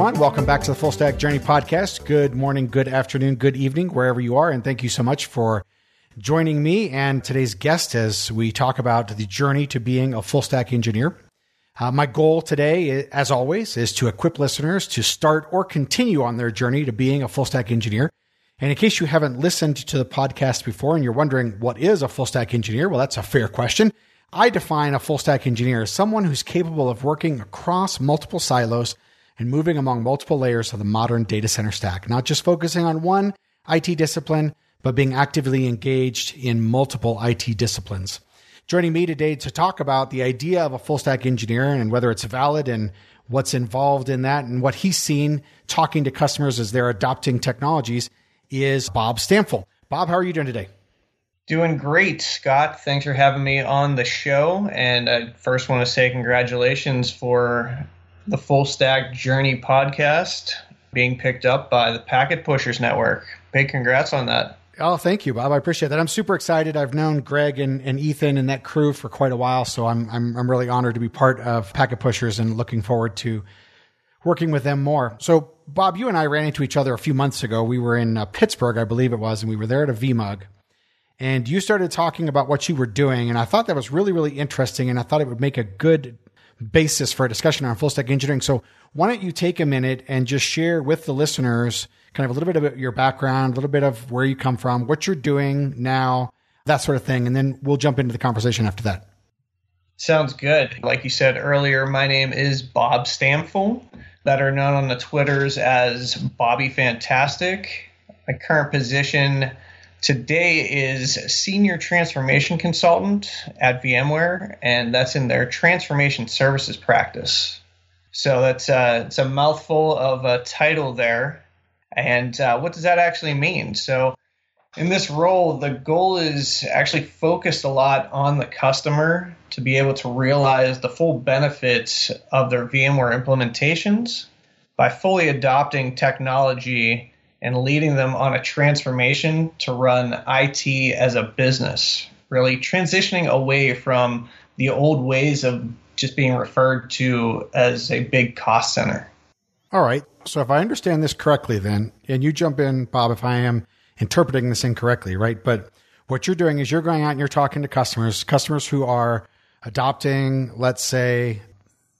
Everyone. Welcome back to the Full Stack Journey podcast. Good morning, good afternoon, good evening, wherever you are. And thank you so much for joining me and today's guest as we talk about the journey to being a full stack engineer. Uh, my goal today, as always, is to equip listeners to start or continue on their journey to being a full stack engineer. And in case you haven't listened to the podcast before and you're wondering what is a full stack engineer, well, that's a fair question. I define a full stack engineer as someone who's capable of working across multiple silos and moving among multiple layers of the modern data center stack, not just focusing on one IT discipline, but being actively engaged in multiple IT disciplines. Joining me today to talk about the idea of a full stack engineer and whether it's valid and what's involved in that and what he's seen talking to customers as they're adopting technologies is Bob Stampfle. Bob, how are you doing today? Doing great, Scott. Thanks for having me on the show. And I first want to say congratulations for the Full Stack Journey podcast being picked up by the Packet Pushers Network. Big congrats on that. Oh, thank you, Bob. I appreciate that. I'm super excited. I've known Greg and, and Ethan and that crew for quite a while, so I'm, I'm I'm really honored to be part of Packet Pushers and looking forward to working with them more. So, Bob, you and I ran into each other a few months ago. We were in uh, Pittsburgh, I believe it was, and we were there at a VMUG. And you started talking about what you were doing, and I thought that was really, really interesting, and I thought it would make a good basis for a discussion on full stack engineering. So why don't you take a minute and just share with the listeners kind of a little bit of your background, a little bit of where you come from, what you're doing now, that sort of thing. And then we'll jump into the conversation after that. Sounds good. Like you said earlier, my name is Bob Stampfle, better known on the Twitters as Bobby Fantastic. My current position today is senior transformation consultant at VMware, and that's in their transformation services practice. So that's uh, it's a mouthful of a title there. And uh, what does that actually mean? So in this role, the goal is actually focused a lot on the customer to be able to realize the full benefits of their VMware implementations by fully adopting technology and leading them on a transformation to run IT as a business, really transitioning away from the old ways of just being referred to as a big cost center. All right. So if I understand this correctly, then, and you jump in, Bob, if I am interpreting this incorrectly, right? But what you're doing is you're going out and you're talking to customers, customers who are adopting, let's say,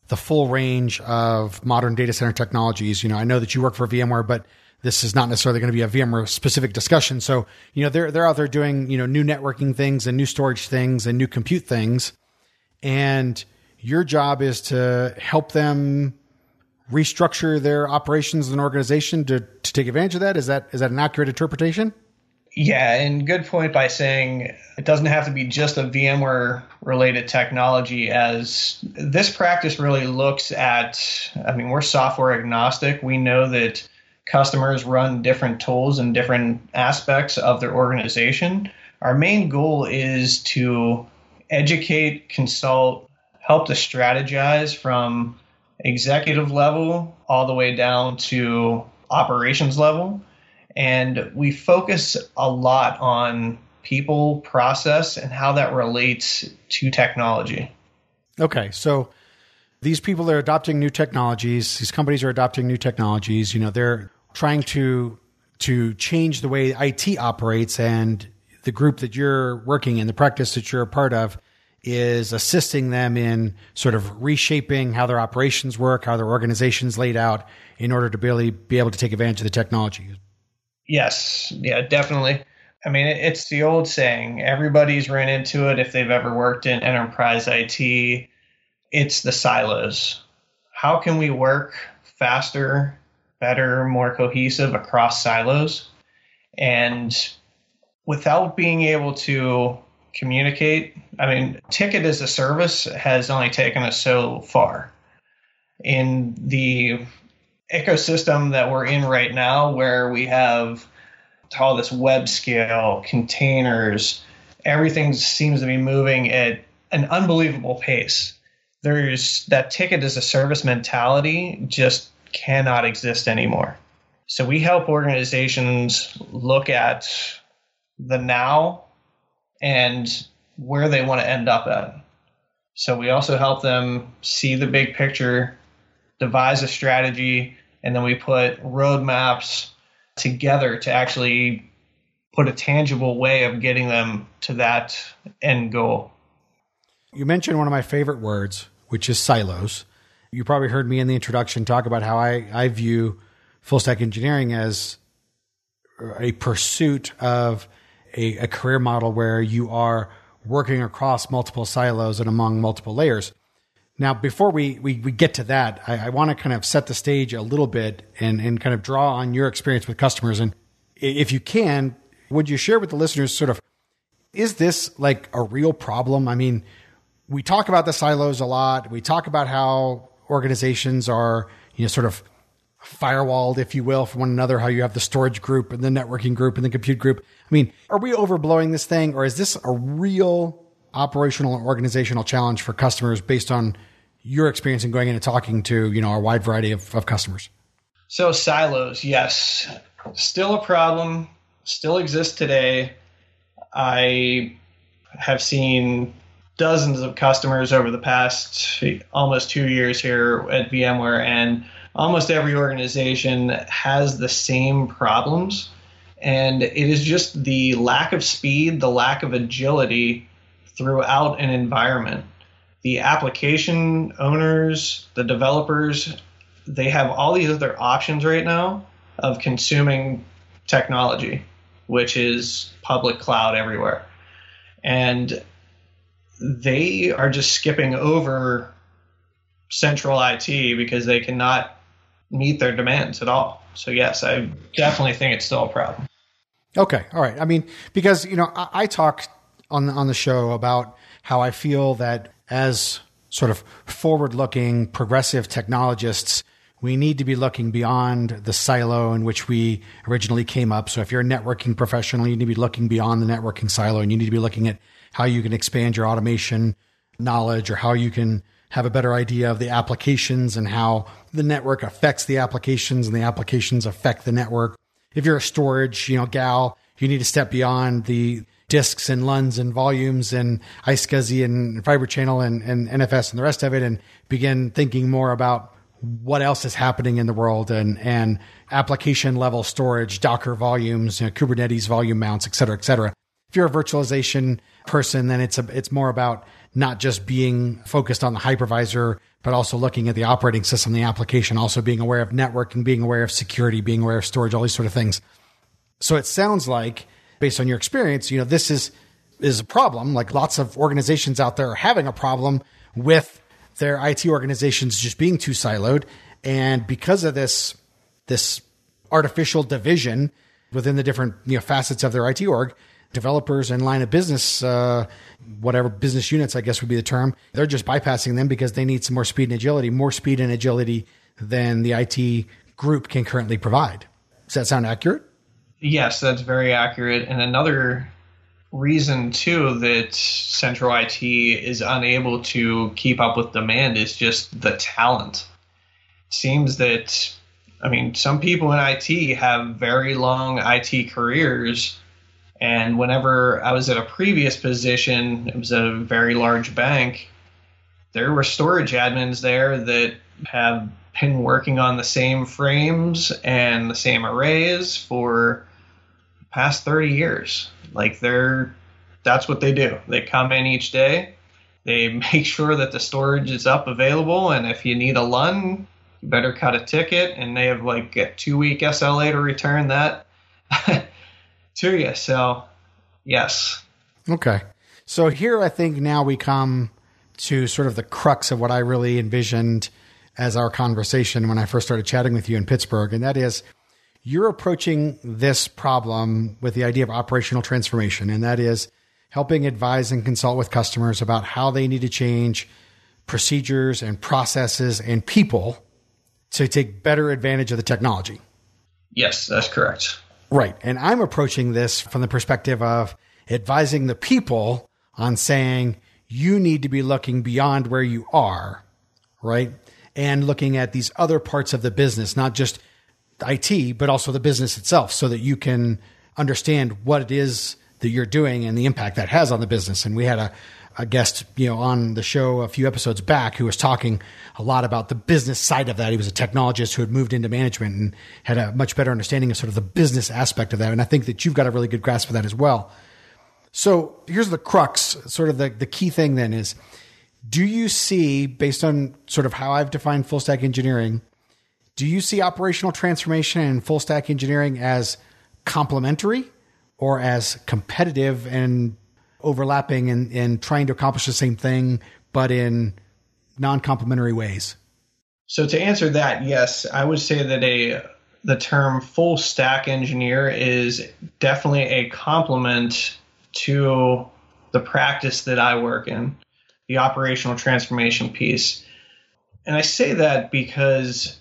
the full range of modern data center technologies. You know, I know that you work for VMware, but this is not necessarily going to be a VMware specific discussion. So, you know, they're, they're out there doing, you know, new networking things and new storage things and new compute things. And your job is to help them restructure their operations and organization to, to take advantage of that. Is that, is that an accurate interpretation? Yeah, and good point by saying it doesn't have to be just a VMware related technology, as this practice really looks at. I mean, we're software agnostic. We know that customers run different tools and different aspects of their organization. Our main goal is to educate, consult, help to strategize from executive level all the way down to operations level. And we focus a lot on people, process, and how that relates to technology. Okay. So these people are adopting new technologies. These companies are adopting new technologies. You know, they're trying to to change the way IT operates and the group that you're working in, the practice that you're a part of, is assisting them in sort of reshaping how their operations work, how their organization's laid out in order to really be able to take advantage of the technology. Yes, yeah, definitely. I mean, it's the old saying everybody's ran into it if they've ever worked in enterprise IT. It's the silos. How can we work faster better, more cohesive across silos. And without being able to communicate, I mean, ticket as a service has only taken us so far. In the ecosystem that we're in right now, where we have all this web scale, containers, everything seems to be moving at an unbelievable pace. There's that ticket as a service mentality just cannot exist anymore. So we help organizations look at the now and where they want to end up at. So we also help them see the big picture devise a strategy, and then we put roadmaps together to actually put a tangible way of getting them to that end goal. You mentioned one of my favorite words, which is silos. You probably heard me in the introduction talk about how I, I view full stack engineering as a pursuit of a, a career model where you are working across multiple silos and among multiple layers. Now, before we, we, we get to that, I, I want to kind of set the stage a little bit and, and kind of draw on your experience with customers. And if you can, would you share with the listeners sort of, is this like a real problem? I mean, we talk about the silos a lot. We talk about how organizations are, you know, sort of firewalled, if you will, from one another, how you have the storage group and the networking group and the compute group. I mean, are we overblowing this thing or is this a real operational and organizational challenge for customers based on your experience in going in and talking to, you know, a wide variety of, of customers? So silos, yes, still a problem, still exists today. I have seen dozens of customers over the past almost two years here at VMware, and almost every organization has the same problems. And it is just the lack of speed, the lack of agility throughout an environment. The application owners, the developers, they have all these other options right now of consuming technology, which is public cloud everywhere. And they are just skipping over central IT because they cannot meet their demands at all. So yes, I definitely think it's still a problem. Okay, all right. I mean, because you know, I, I talk on on the show about how I feel that as sort of forward-looking progressive technologists, we need to be looking beyond the silo in which we originally came up. So if you're a networking professional, you need to be looking beyond the networking silo, and you need to be looking at how you can expand your automation knowledge or how you can have a better idea of the applications and how the network affects the applications and the applications affect the network. If you're a storage, you know, gal, you need to step beyond the disks and LUNs and volumes and iSCSI and fiber channel and, and NFS and the rest of it and begin thinking more about what else is happening in the world and, and application level storage, Docker volumes, you know, Kubernetes volume mounts, et cetera, et cetera. If you're a virtualization person, then it's a, it's more about not just being focused on the hypervisor, but also looking at the operating system, the application, also being aware of networking, being aware of security, being aware of storage, all these sort of things. So it sounds like, based on your experience, you know, this is is a problem. Like lots of organizations out there are having a problem with their IT organizations just being too siloed, and because of this this artificial division within the different you know, facets of their IT org, developers and line of business, uh, whatever business units, I guess would be the term, they're just bypassing them because they need some more speed and agility, more speed and agility than the IT group can currently provide. Does that sound accurate? Yes, that's very accurate. And another reason, too, that central IT is unable to keep up with demand is just the talent. Seems that, I mean, some people in IT have very long IT careers and whenever I was at a previous position, it was a very large bank, there were storage admins there that have been working on the same frames and the same arrays for past 30 years. Like they're that's what they do. They come in each day, they make sure that the storage is up available and if you need a LUN, you better cut a ticket and they have like a 2 week SLA to return that. to you. So, yes. Okay. So here I think now we come to sort of the crux of what I really envisioned as our conversation when I first started chatting with you in Pittsburgh. And that is you're approaching this problem with the idea of operational transformation. And that is helping advise and consult with customers about how they need to change procedures and processes and people to take better advantage of the technology. Yes, that's correct. Right. And I'm approaching this from the perspective of advising the people on saying you need to be looking beyond where you are, right? And looking at these other parts of the business, not just IT, but also the business itself, so that you can understand what it is that you're doing and the impact that has on the business. And we had a, a guest, you know, on the show a few episodes back who was talking a lot about the business side of that. He was a technologist who had moved into management and had a much better understanding of sort of the business aspect of that. And I think that you've got a really good grasp of that as well. So here's the crux, sort of the, the key thing then is do you see, based on sort of how I've defined full stack engineering, do you see operational transformation and full stack engineering as complementary or as competitive and overlapping and, and trying to accomplish the same thing, but in non complementary ways? So to answer that, yes, I would say that a the term full stack engineer is definitely a complement to the practice that I work in, the operational transformation piece. And I say that because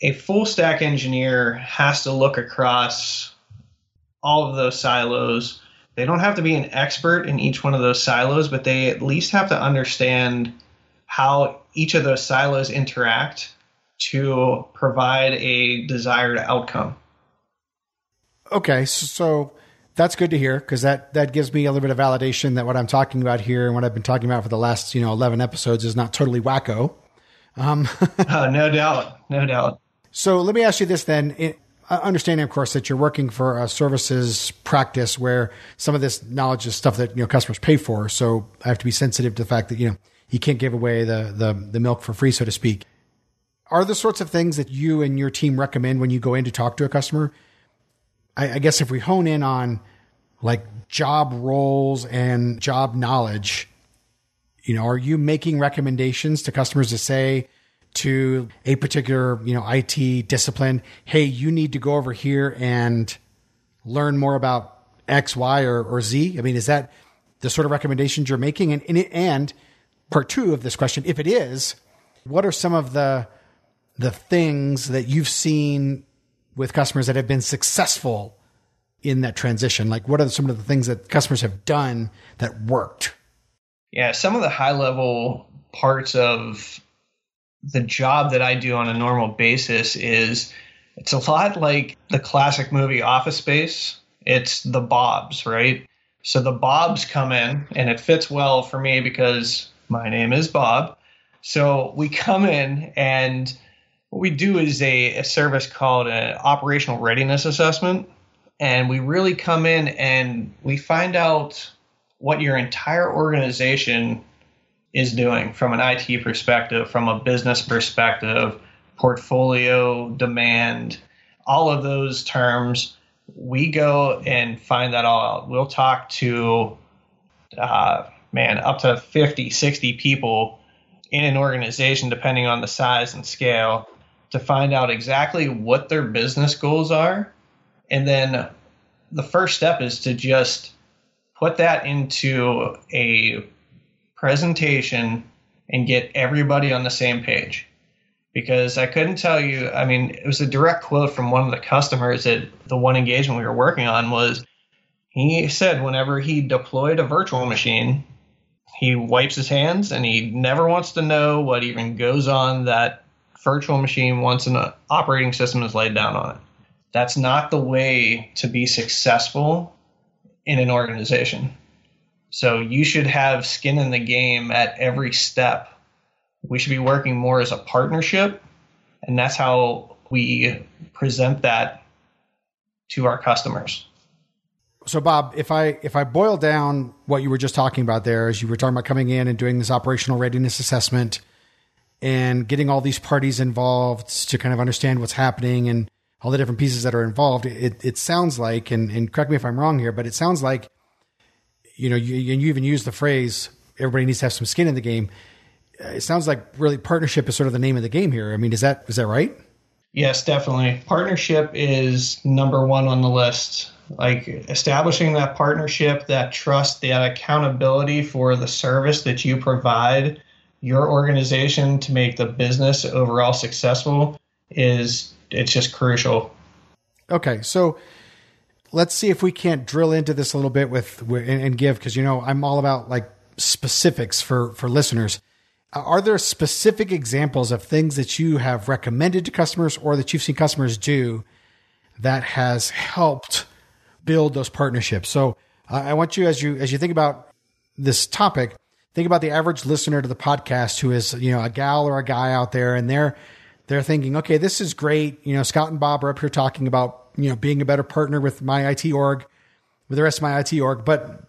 a full stack engineer has to look across all of those silos. They don't have to be an expert in each one of those silos, but they at least have to understand how each of those silos interact to provide a desired outcome. Okay, so that's good to hear because that that gives me a little bit of validation that what I'm talking about here and what I've been talking about for the last you know 11 episodes is not totally wacko. Um, uh, no doubt, no doubt. So let me ask you this then. It, understanding, of course, that you're working for a services practice where some of this knowledge is stuff that you know customers pay for. So I have to be sensitive to the fact that you know you can't give away the the, the milk for free, so to speak. Are the sorts of things that you and your team recommend when you go in to talk to a customer? I, I guess if we hone in on like job roles and job knowledge, you know, are you making recommendations to customers to say to a particular, you know, IT discipline, hey, you need to go over here and learn more about X, Y, or, or Z? I mean, is that the sort of recommendations you're making? And, and, and part two of this question, if it is, what are some of the the things that you've seen with customers that have been successful in that transition? Like, what are some of the things that customers have done that worked? Yeah, some of the high level parts of the job that I do on a normal basis is it's a lot like the classic movie Office Space. It's the Bobs, right? So the Bobs come in, and it fits well for me because my name is Bob. So we come in, and what we do is a, a service called an operational readiness assessment. And we really come in and we find out what your entire organization is doing from an IT perspective, from a business perspective, portfolio, demand, all of those terms. We go and find that all out. We'll talk to, uh, man, up to 50, 60 people in an organization, depending on the size and scale, to find out exactly what their business goals are. And then the first step is to just put that into a presentation and get everybody on the same page. Because I couldn't tell you, I mean, it was a direct quote from one of the customers at the one engagement we were working on was he said whenever he deployed a virtual machine, he wipes his hands and he never wants to know what even goes on that virtual machine once an operating system is laid down on it. That's not the way to be successful in an organization. So you should have skin in the game at every step. We should be working more as a partnership, and that's how we present that to our customers. So Bob, if I if I boil down what you were just talking about there, as you were talking about coming in and doing this operational readiness assessment and getting all these parties involved to kind of understand what's happening and all the different pieces that are involved, it, it sounds like, and, and correct me if I'm wrong here, but it sounds like, you know, you, you even use the phrase, everybody needs to have some skin in the game. It sounds like really partnership is sort of the name of the game here. I mean, is that, is that right? Yes, definitely. Partnership is number one on the list. Like establishing that partnership, that trust, that accountability for the service that you provide your organization to make the business overall successful is it's just crucial. Okay, so let's see if we can't drill into this a little bit with and, give because you know I'm all about like specifics for for listeners. Are there specific examples of things that you have recommended to customers or that you've seen customers do that has helped build those partnerships? So uh, I want you as you as you think about this topic think about the average listener to the podcast who is, you know, a gal or a guy out there and they're they're thinking, okay, this is great. You know, Scott and Bob are up here talking about, you know, being a better partner with my IT org, with the rest of my IT org, but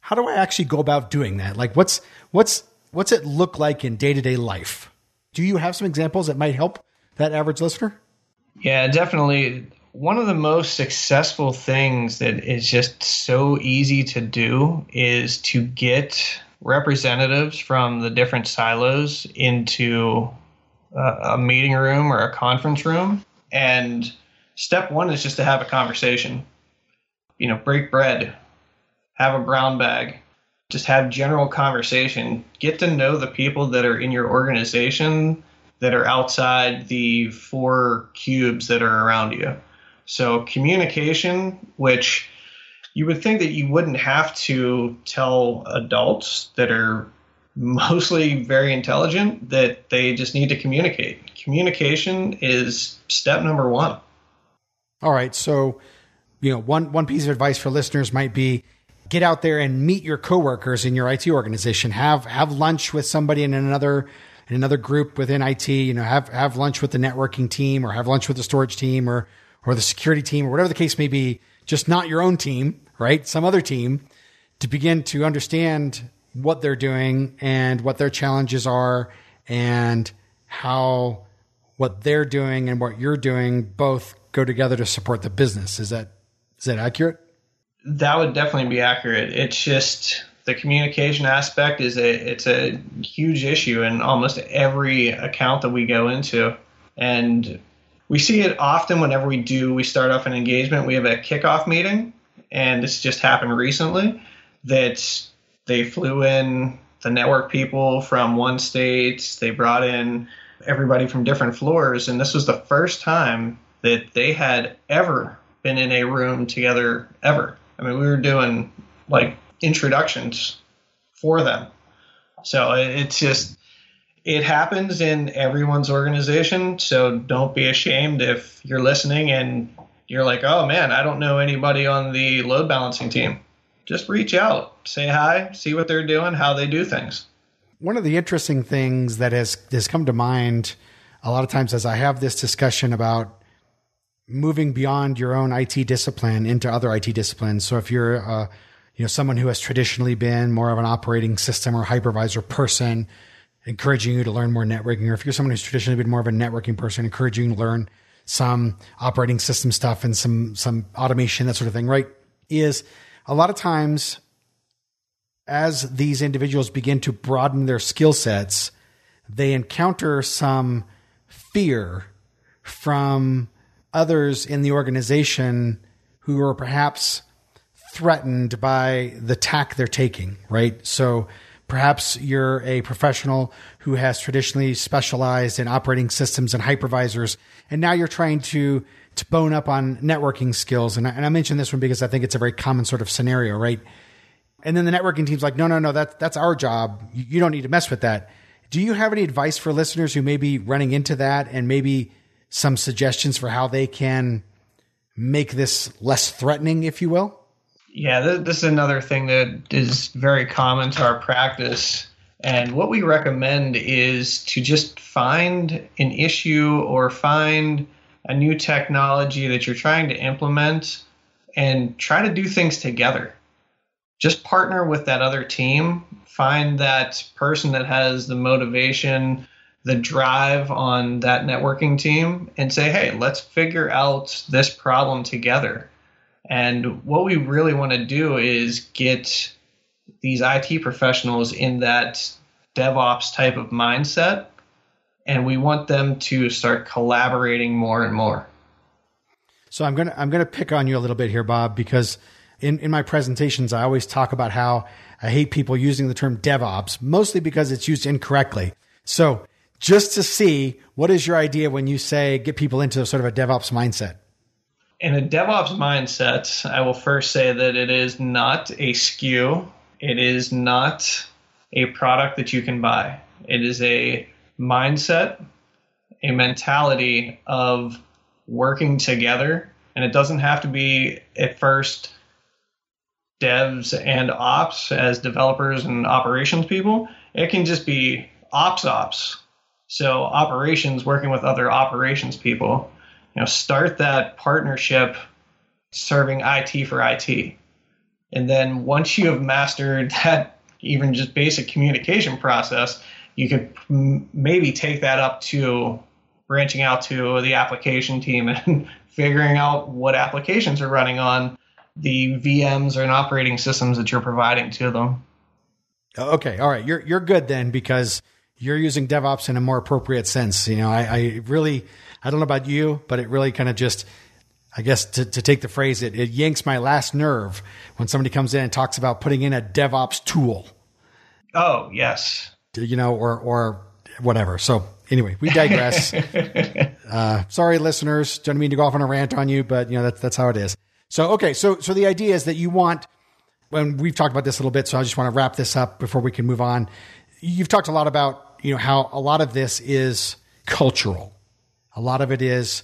how do I actually go about doing that? Like what's what's what's it look like in day-to-day life? Do you have some examples that might help that average listener? Yeah, definitely. One of the most successful things that is just so easy to do is to get representatives from the different silos into a, a meeting room or a conference room. And step one is just to have a conversation. You know, break bread, have a brown bag, just have general conversation. Get to know the people that are in your organization that are outside the four cubes that are around you. So, communication, which you would think that you wouldn't have to tell adults that are mostly very intelligent that they just need to communicate. Communication is step number one. All right. So, you know, one, one piece of advice for listeners might be get out there and meet your coworkers in your IT organization. Have, have lunch with somebody in another, in another group within IT, you know, have, have lunch with the networking team or have lunch with the storage team or, or the security team or whatever the case may be. Just not your own team right? Some other team to begin to understand what they're doing and what their challenges are and how what they're doing and what you're doing both go together to support the business. Is that is that accurate? That would definitely be accurate. It's just the communication aspect is a it's a huge issue in almost every account that we go into. And we see it often whenever we do we start off an engagement, we have a kickoff meeting and this just happened recently that they flew in the network people from one state. They brought in everybody from different floors, and this was the first time that they had ever been in a room together ever. I mean, we were doing like introductions for them. So it's just it happens in everyone's organization. So don't be ashamed if you're listening and you're like, oh man, I don't know anybody on the load balancing team. Just reach out, say hi, see what they're doing, how they do things. One of the interesting things that has has come to mind a lot of times as I have this discussion about moving beyond your own IT discipline into other IT disciplines. So if you're uh, you know someone who has traditionally been more of an operating system or hypervisor person, encouraging you to learn more networking, or if you're someone who's traditionally been more of a networking person, encouraging you to learn some operating system stuff and some some automation, that sort of thing, right? Is a lot of times as these individuals begin to broaden their skill sets, they encounter some fear from others in the organization who are perhaps threatened by the tack they're taking, right? So Perhaps you're a professional who has traditionally specialized in operating systems and hypervisors, and now you're trying to to bone up on networking skills. And I, and I mentioned this one because I think it's a very common sort of scenario, right? And then the networking team's like, no, no, no, that's that's our job. You, you don't need to mess with that. Do you have any advice for listeners who may be running into that, and maybe some suggestions for how they can make this less threatening, if you will? Yeah, this is another thing that is very common to our practice. And what we recommend is to just find an issue or find a new technology that you're trying to implement and try to do things together. Just partner with that other team, find that person that has the motivation, the drive on that networking team, and say, hey, let's figure out this problem together and what we really want to do is get these IT professionals in that DevOps type of mindset, and we want them to start collaborating more and more. So I'm gonna I'm gonna pick on you a little bit here, Bob, because in, in my presentations I always talk about how I hate people using the term DevOps, mostly because it's used incorrectly. So just to see what is your idea when you say get people into sort of a DevOps mindset? In a DevOps mindset, I will first say that it is not a SKU. It is not a product that you can buy. It is a mindset, a mentality of working together. And it doesn't have to be at first devs and ops as developers and operations people. It can just be ops ops. So operations working with other operations people. You know, start that partnership serving IT for IT. And then once you have mastered that even just basic communication process, you could m- maybe take that up to branching out to the application team and figuring out what applications are running on the VMs and operating systems that you're providing to them. Okay, all right, you're you're good then because you're using DevOps in a more appropriate sense. You know, I, I really I don't know about you, but it really kind of just I guess to, to take the phrase, it, it yanks my last nerve when somebody comes in and talks about putting in a DevOps tool. Oh yes, you know, or or whatever. So anyway, we digress. uh, sorry, listeners. Don't mean to go off on a rant on you, but you know that's that's how it is. So okay, so so the idea is that you want when we've talked about this a little bit, so I just want to wrap this up before we can move on. You've talked a lot about you know how a lot of this is cultural. A lot of it is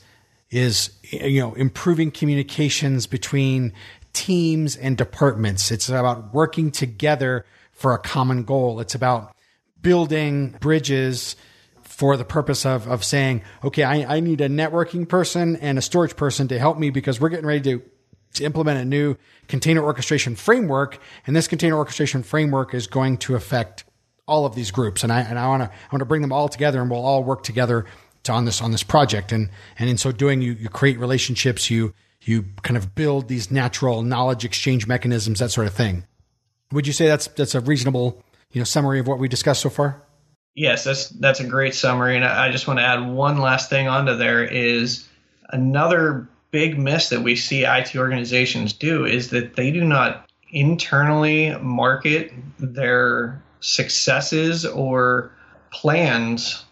is you know improving communications between teams and departments. It's about working together for a common goal. It's about building bridges for the purpose of, of saying, okay, I, I need a networking person and a storage person to help me because we're getting ready to, to implement a new container orchestration framework. And this container orchestration framework is going to affect all of these groups. And I, and I want to, I want to bring them all together and we'll all work together to, on this, on this project. And, and in so doing, you, you create relationships, you, you kind of build these natural knowledge exchange mechanisms, that sort of thing. Would you say that's, that's a reasonable, you know, summary of what we discussed so far? Yes, that's that's a great summary, and I just want to add one last thing onto there is another big miss that we see IT organizations do is that they do not internally market their successes or plans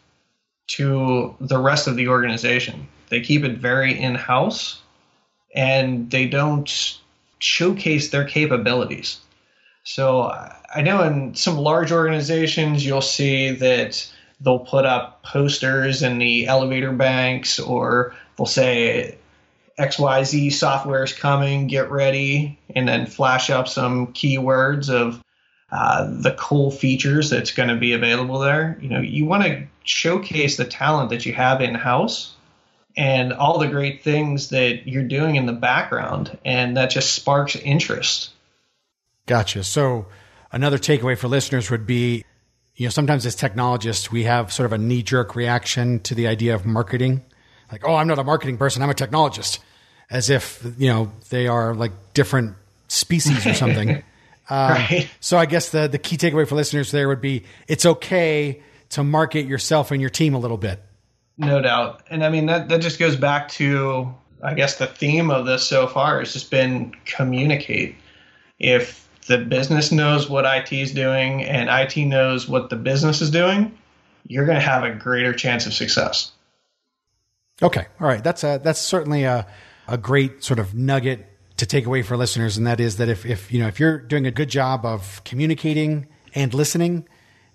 to the rest of the organization. They keep it very in house and they don't showcase their capabilities. So I know in some large organizations, you'll see that they'll put up posters in the elevator banks or they'll say XYZ software is coming, get ready, and then flash up some keywords of uh, the cool features that's going to be available there. You know, you want to showcase the talent that you have in house and all the great things that you're doing in the background, and that just sparks interest. Gotcha. So another takeaway for listeners would be, you know, sometimes as technologists, we have sort of a knee jerk reaction to the idea of marketing. Like, oh, I'm not a marketing person, I'm a technologist. As if, you know, they are like different species or something. Um, right. So I guess the, the key takeaway for listeners there would be it's okay to market yourself and your team a little bit. No doubt. And I mean, that, that just goes back to, I guess, the theme of this so far has just been communicate. If the business knows what IT is doing and IT knows what the business is doing, you're going to have a greater chance of success. Okay, all right. That's a, that's certainly a a great sort of nugget to take away for listeners, and that is that if if you know if you're doing a good job of communicating and listening,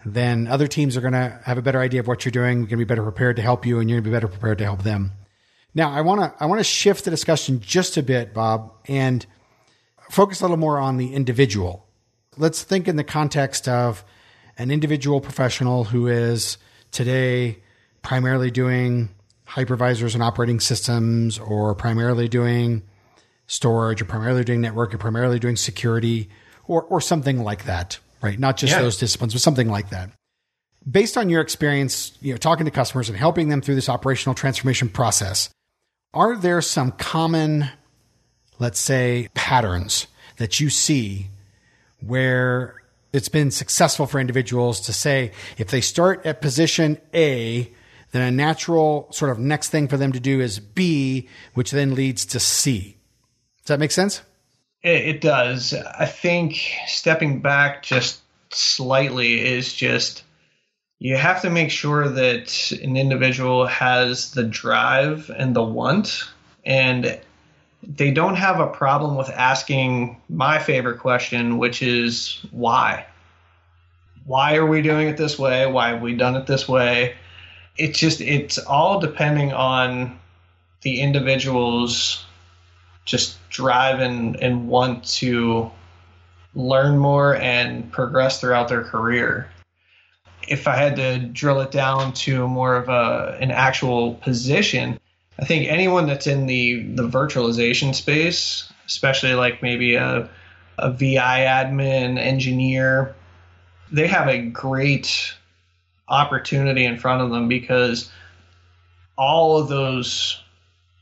then other teams are going to have a better idea of what you're doing. Going to be better prepared to help you, and you're going to be better prepared to help them. Now, I want to I want to shift the discussion just a bit, Bob, and focus a little more on the individual. Let's think in the context of an individual professional who is today primarily doing hypervisors and operating systems, or primarily doing storage, or primarily doing network, or primarily doing security, or, or something like that, right? Not just yeah. those disciplines, but something like that. Based on your experience, you know, talking to customers and helping them through this operational transformation process, are there some common let's say, patterns that you see where it's been successful for individuals to say if they start at position A, then a natural sort of next thing for them to do is B, which then leads to C. Does that make sense? It, does. I think stepping back just slightly is just you have to make sure that an individual has the drive and the want and they don't have a problem with asking my favorite question, which is why? Why are we doing it this way? Why have we done it this way? It's just, it's all depending on the individual's just drive and, and want to learn more and progress throughout their career. If I had to drill it down to more of a an actual position, I think anyone that's in the the virtualization space, especially like maybe a a VI admin engineer, they have a great opportunity in front of them because all of those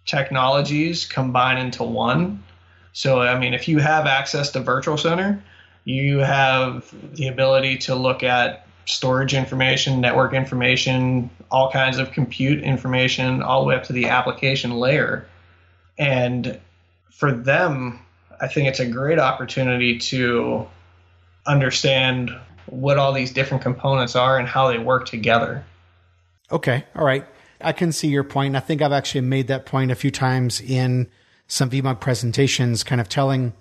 technologies combine into one. So, I mean, if you have access to Virtual Center, you have the ability to look at storage information, network information, all kinds of compute information, all the way up to the application layer. And for them, I think it's a great opportunity to understand what all these different components are and how they work together. Okay. All right. I can see your point. I think I've actually made that point a few times in some VMUG presentations, kind of telling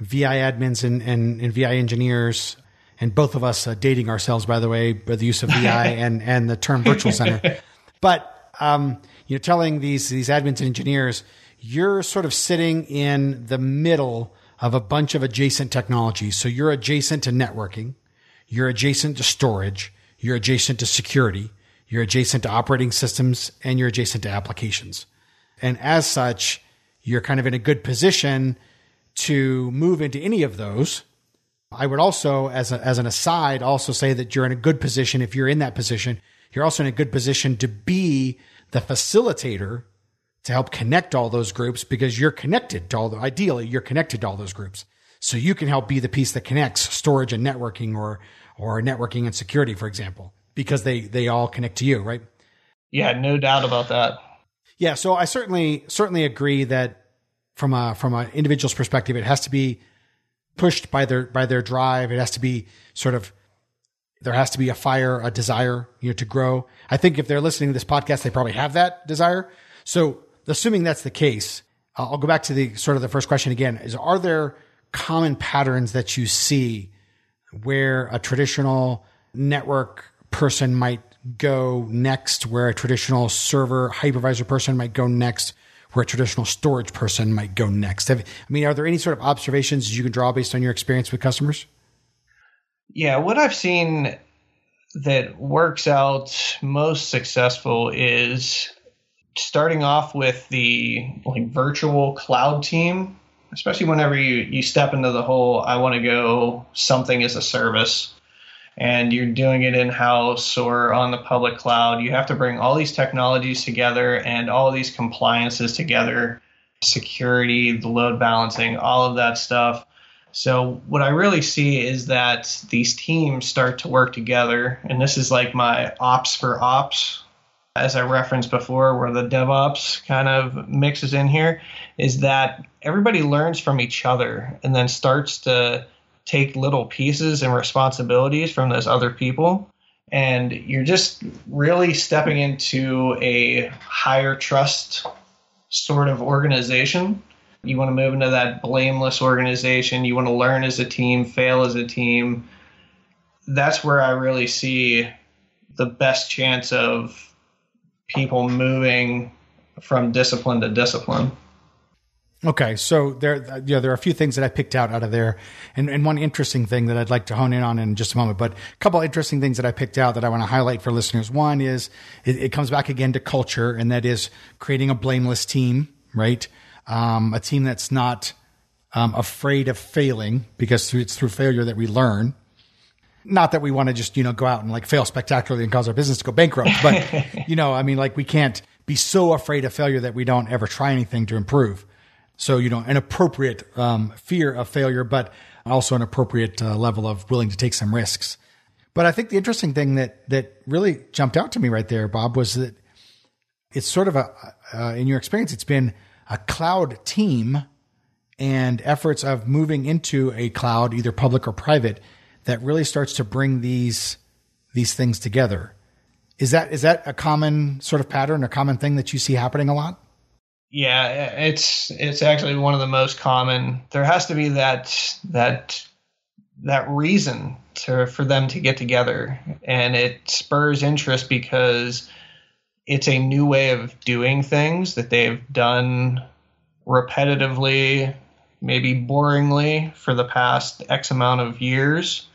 VI admins and, and, and VI engineers, and both of us uh, dating ourselves, by the way, by the use of VI and, and the term virtual center. But, um, you know, telling these, these admins and engineers, you're sort of sitting in the middle of a bunch of adjacent technologies. So you're adjacent to networking. You're adjacent to storage. You're adjacent to security you're adjacent to operating systems and you're adjacent to applications. And as such, you're kind of in a good position to move into any of those. I would also, as, a, as an aside, also say that you're in a good position. If you're in that position, you're also in a good position to be the facilitator to help connect all those groups because you're connected to all the, ideally, you're connected to all those groups. So you can help be the piece that connects storage and networking or, or networking and security, for example because they they all connect to you, right? Yeah, no doubt about that. Yeah, so I certainly certainly agree that from a from an individual's perspective, it has to be pushed by their by their drive. It has to be sort of there has to be a fire, a desire, you know, to grow. I think if they're listening to this podcast, they probably have that desire. So, assuming that's the case, I'll go back to the sort of the first question again: is are there common patterns that you see where a traditional network person might go next, where a traditional server hypervisor person might go next, where a traditional storage person might go next. Have, I mean, are there any sort of observations you can draw based on your experience with customers? Yeah, what I've seen that works out most successful is starting off with the like virtual cloud team, especially whenever you, you step into the whole I want to go something as a service and you're doing it in house or on the public cloud, you have to bring all these technologies together and all these compliances together security, the load balancing, all of that stuff. So, what I really see is that these teams start to work together, and this is like my ops for ops, as I referenced before, where the DevOps kind of mixes in here, is that everybody learns from each other and then starts to take little pieces and responsibilities from those other people and you're just really stepping into a higher trust sort of organization. You want to move into that blameless organization. You want to learn as a team, fail as a team. That's where I really see the best chance of people moving from discipline to discipline. Okay, so there, yeah, there are a few things that I picked out out of there, and, and one interesting thing that I'd like to hone in on in just a moment. But a couple interesting things that I picked out that I want to highlight for listeners. One is it, it comes back again to culture, and that is creating a blameless team, right? Um, a team that's not um, afraid of failing because it's through failure that we learn. Not that we want to just you know go out and like fail spectacularly and cause our business to go bankrupt, but you know, I mean, like we can't be so afraid of failure that we don't ever try anything to improve. So, you know, an appropriate um, fear of failure, but also an appropriate uh, level of willing to take some risks. But I think the interesting thing that that really jumped out to me right there, Bob, was that it's sort of a, uh, in your experience, it's been a cloud team and efforts of moving into a cloud, either public or private, that really starts to bring these these things together. Is that is that a common sort of pattern, a common thing that you see happening a lot? Yeah, it's it's actually one of the most common. There has to be that that that reason to for them to get together, and it spurs interest because it's a new way of doing things that they've done repetitively maybe boringly for the past X amount of years.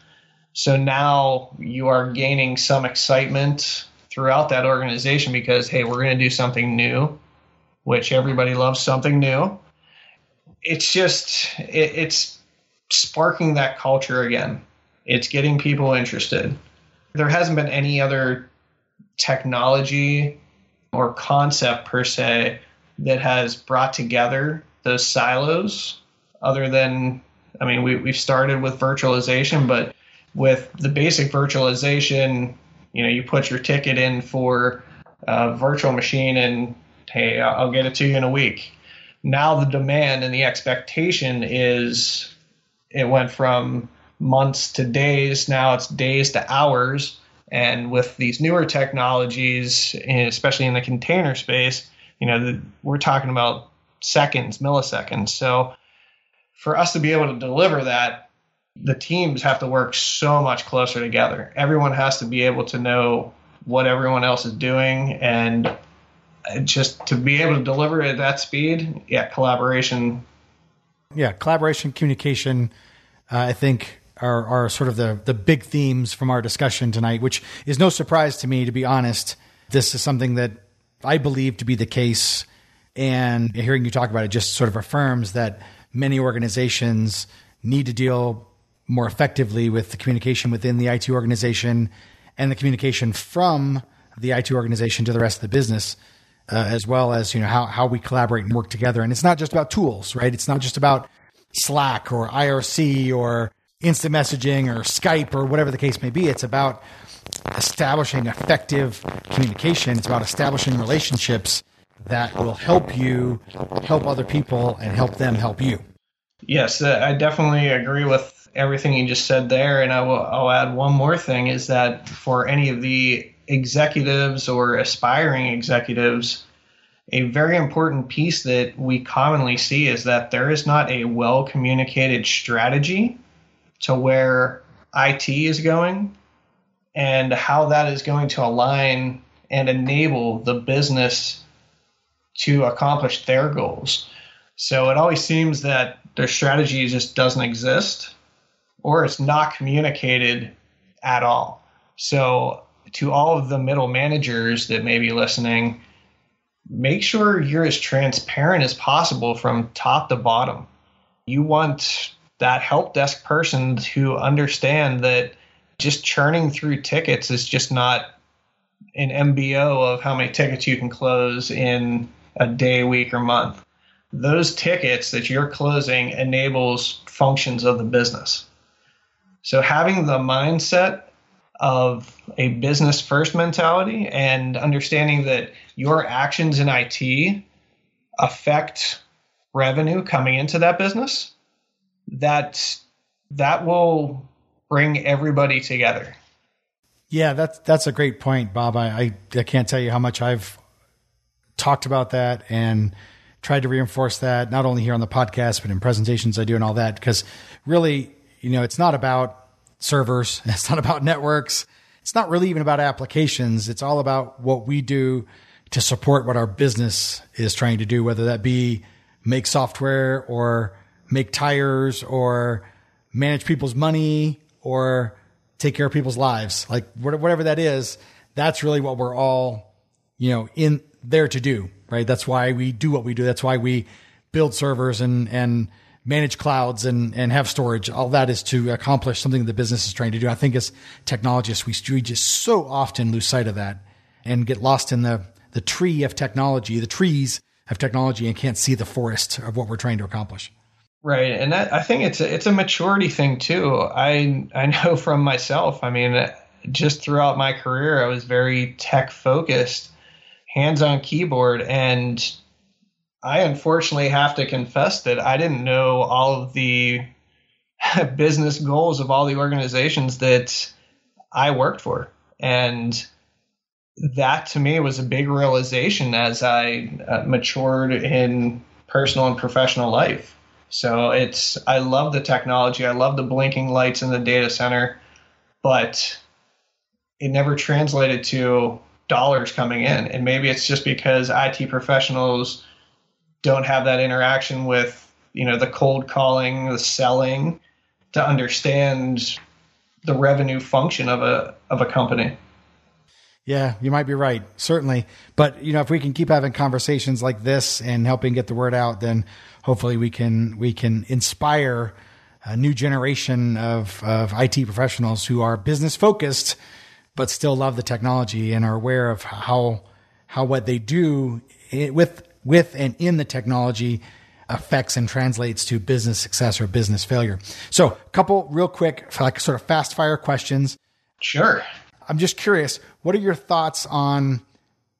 So now you are gaining some excitement throughout that organization because, hey, we're going to do something new, which everybody loves something new. It's just, it, it's sparking that culture again. It's getting people interested. There hasn't been any other technology or concept per se that has brought together those silos other than i mean we, we've started with virtualization but with the basic virtualization you know you put your ticket in for a virtual machine and hey i'll get it to you in a week. Now the demand and the expectation is it went from months to days. Now it's days to hours. And with these newer technologies especially in the container space you know we're talking about seconds milliseconds. So for us to be able to deliver that the teams have to work so much closer together. Everyone has to be able to know what everyone else is doing and just to be able to deliver at that speed yeah collaboration. Yeah collaboration communication uh, i think are, are sort of the, the big themes from our discussion tonight which is no surprise to me to be honest. This is something that i believe to be the case and hearing you talk about it just sort of affirms that many organizations need to deal more effectively with the communication within the IT organization and the communication from the IT organization to the rest of the business, uh, as well as you know how how we collaborate and work together. And it's not just about tools, right? It's not just about Slack or IRC or instant messaging or Skype or whatever the case may be. It's about establishing effective communication. It's about establishing relationships that will help you help other people and help them help you. Yes, uh, I definitely agree with everything you just said there. And I will, I'll add one more thing is that for any of the executives or aspiring executives, a very important piece that we commonly see is that there is not a well communicated strategy to where IT is going and how that is going to align and enable the business to accomplish their goals. So it always seems that their strategy just doesn't exist or it's not communicated at all. So to all of the middle managers that may be listening, make sure you're as transparent as possible from top to bottom. You want that help desk person to understand that just churning through tickets is just not an MBO of how many tickets you can close in a day, week, or month. Those tickets that you're closing enables functions of the business. So having the mindset of a business first mentality and understanding that your actions in IT affect revenue coming into that business, that that will bring everybody together. Yeah, that's that's a great point, Bob. I, I, I can't tell you how much I've talked about that and tried to reinforce that not only here on the podcast but in presentations I do and all that because really you know it's not about servers it's not about networks it's not really even about applications it's all about what we do to support what our business is trying to do whether that be make software or make tires or manage people's money or take care of people's lives like whatever that is that's really what we're all you know in there to do, right? That's why we do what we do. That's why we build servers and, and manage clouds and, and have storage. All that is to accomplish something the business is trying to do. I think as technologists, we, we just so often lose sight of that and get lost in the, the tree of technology, the trees of technology and can't see the forest of what we're trying to accomplish. Right, and that, I think it's a, it's a maturity thing too. I I know from myself. I mean, just throughout my career, I was very tech focused, hands on keyboard. And I unfortunately have to confess that I didn't know all of the business goals of all the organizations that I worked for. And that to me was a big realization as I uh, matured in personal and professional life. So it's I love the technology, I love the blinking lights in the data center, but it never translated to dollars coming in. And maybe it's just because IT professionals don't have that interaction with you know the cold calling, the selling, to understand the revenue function of a of a company. Yeah, you might be right, certainly. But you know, if we can keep having conversations like this and helping get the word out, then hopefully we can we can inspire a new generation of of IT professionals who are business focused, but still love the technology and are aware of how how what they do with with and in the technology affects and translates to business success or business failure. So, a couple real quick, like sort of fast fire questions. Sure. I'm just curious, what are your thoughts on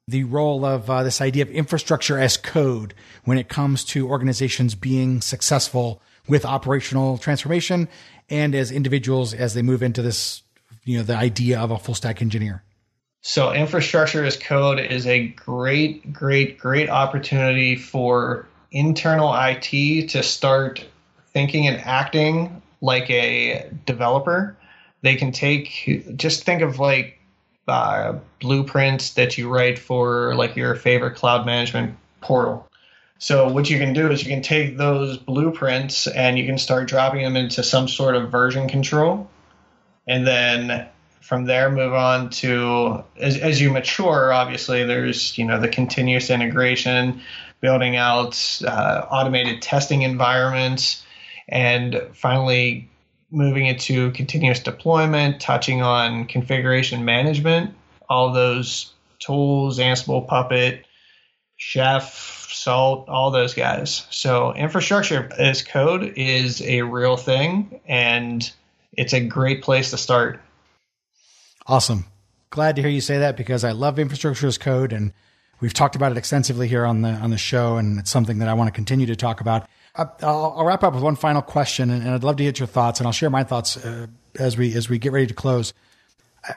the role of uh, this idea of infrastructure as code when it comes to organizations being successful with operational transformation and as individuals as they move into this, you know, the idea of a full stack engineer? So, infrastructure as code is a great, great, great opportunity for internal IT to start thinking and acting like a developer. They can take, just think of like uh, blueprints that you write for like your favorite cloud management portal. So what you can do is you can take those blueprints and you can start dropping them into some sort of version control, and then from there move on to as, as you mature. Obviously, there's you know the continuous integration, building out uh, automated testing environments, and finally moving into continuous deployment, touching on configuration management, all those tools, Ansible, Puppet, Chef, Salt, all those guys. So infrastructure as code is a real thing, and it's a great place to start. Awesome. Glad to hear you say that because I love infrastructure as code and We've talked about it extensively here on the on the show, and it's something that I want to continue to talk about. I'll, I'll wrap up with one final question, and, I'd love to get your thoughts, and I'll share my thoughts uh, as we as we get ready to close.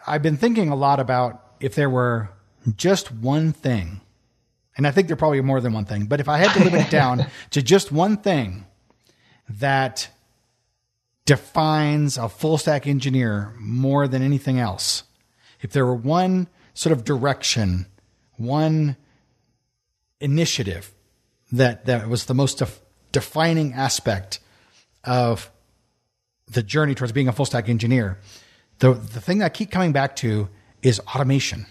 I've been thinking a lot about if there were just one thing, and I think there are probably more than one thing, but if I had to limit it down to just one thing that defines a full stack engineer more than anything else, if there were one sort of direction one initiative that, that was the most def- defining aspect of the journey towards being a full stack engineer. The, the thing that I keep coming back to is automation.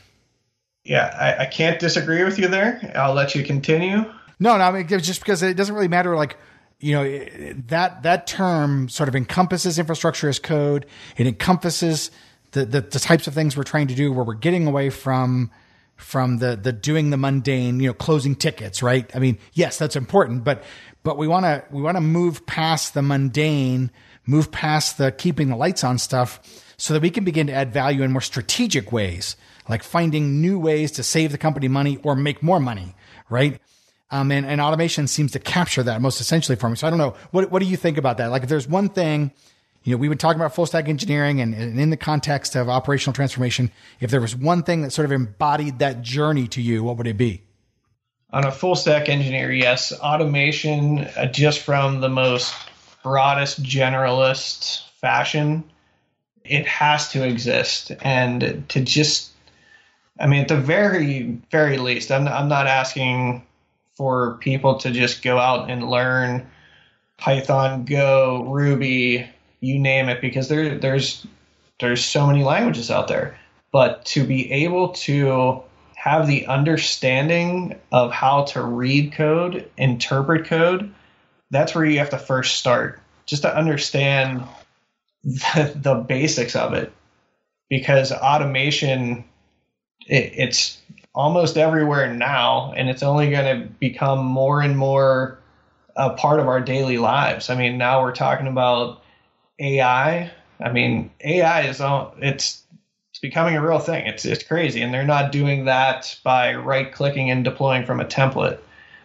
Yeah, I, I can't disagree with you there. I'll let you continue. No, no, I mean, just because it doesn't really matter. Like, you know, that that term sort of encompasses infrastructure as code. It encompasses the, the, the types of things we're trying to do, where we're getting away from from the the doing the mundane, you know, closing tickets, right? I mean, yes, that's important, but but we want to we want to move past the mundane, move past the keeping the lights on stuff so that we can begin to add value in more strategic ways, like finding new ways to save the company money or make more money, right? Um, and, and automation seems to capture that most essentially for me. So I don't know. What, what do you think about that? Like if there's one thing you know, we've been talking about full stack engineering and, and, in the context of operational transformation, if there was one thing that sort of embodied that journey to you, what would it be? On a full stack engineer, yes, automation uh, just from the most broadest generalist fashion, it has to exist. And to just, I mean, at the very, very least, I'm, I'm not asking for people to just go out and learn Python, Go, Ruby, you name it, because there there's there's so many languages out there. But to be able to have the understanding of how to read code, interpret code, that's where you have to first start. Just to understand the, the basics of it. Because automation, it, it's almost everywhere now, and it's only going to become more and more a part of our daily lives. I mean, now we're talking about AI. I mean, AI is all it's it's becoming a real thing. It's it's crazy, and they're not doing that by right clicking and deploying from a template.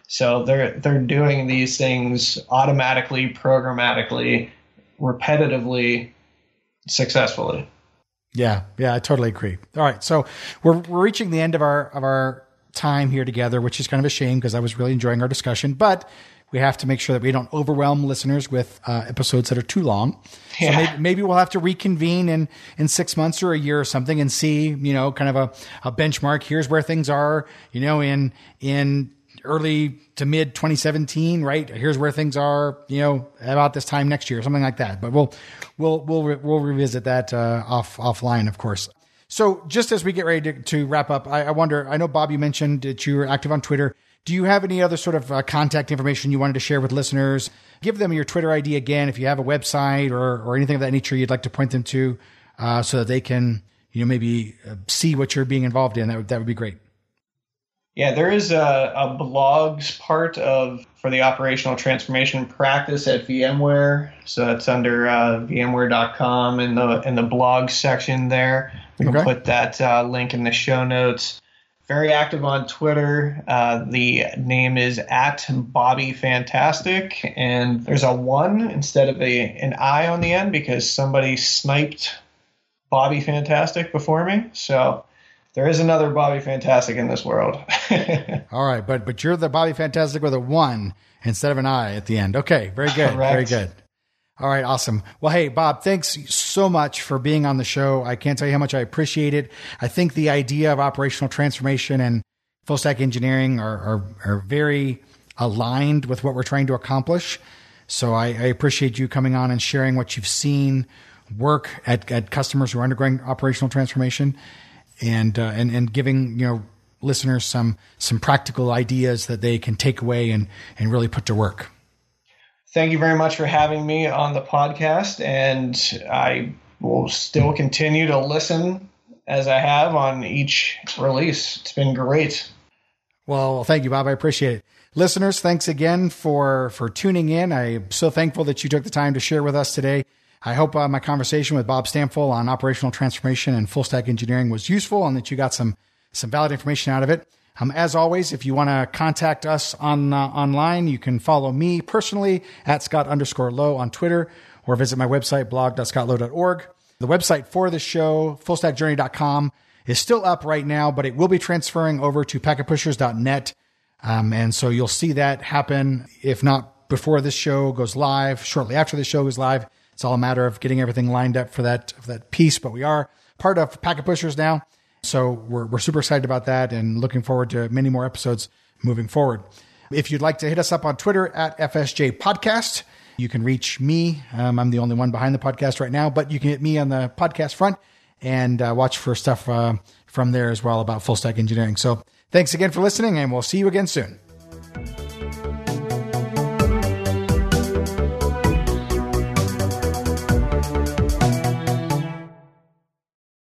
So they're they're doing these things automatically, programmatically, repetitively, successfully. Yeah, yeah, I totally agree. All right, so we're we're reaching the end of our of our time here together, which is kind of a shame because I was really enjoying our discussion, but we have to make sure that we don't overwhelm listeners with uh, episodes that are too long. Yeah. So maybe, maybe, we'll have to reconvene in, in six months or a year or something and see, you know, kind of a, a benchmark. Here's where things are, you know, in, in early to mid 2017, right? Here's where things are, you know, about this time next year, something like that. But we'll we'll we'll re- we'll revisit that uh, off offline, of course. So just as we get ready to, to wrap up, I, I, wonder. I know Bob, you mentioned that you were active on Twitter. Do you have any other sort of uh, contact information you wanted to share with listeners? Give them your Twitter ID again if you have a website or or anything of that nature you'd like to point them to, uh, so that they can you know maybe uh, see what you're being involved in. That would that would be great. Yeah, there is a, a, blogs part of for the operational transformation practice at VMware. So that's under uh, VMware.com in the in the blog section there. We can put that uh, link in the show notes. Very active on Twitter. Uh, the name is at Bobby Fantastic, and there's a one instead of a an I on the end because somebody sniped Bobby Fantastic before me. So there is another Bobby Fantastic in this world. All right, but but you're the Bobby Fantastic with a one instead of an I at the end. Okay, very good, Correct. very good. All right, awesome. Well, hey, Bob, thanks so much for being on the show. I can't tell you how much I appreciate it. I think the idea of operational transformation and full stack engineering are, are, are very aligned with what we're trying to accomplish. So I, I, appreciate you coming on and sharing what you've seen work at, at customers who are undergoing operational transformation and uh, and and giving you know listeners some some practical ideas that they can take away and and really put to work. Thank you very much for having me on the podcast, and I will still continue to listen as I have on each release. It's been great. Well, thank you, Bob. I appreciate it. Listeners, thanks again for for tuning in. I'm so thankful that you took the time to share with us today. I hope uh, my conversation with Bob Stampfle on operational transformation and full stack engineering was useful and that you got some some valid information out of it. Um, as always, if you want to contact us on uh, online, you can follow me personally at Scott underscore Lowe on Twitter or visit my website blog.scottlowe.org. The website for the show, fullstackjourney.com, is still up right now, but it will be transferring over to packetpushers.net. Um, and so you'll see that happen, if not before this show goes live, shortly after the show goes live. It's all a matter of getting everything lined up for that for that piece. But we are part of Packet Pushers now, so we're we're super excited about that and looking forward to many more episodes moving forward. If you'd like to hit us up on Twitter at FSJ Podcast, you can reach me. Um, I'm the only one behind the podcast right now, but you can hit me on the podcast front and uh, watch for stuff uh, from there as well about full stack engineering. So thanks again for listening, and we'll see you again soon.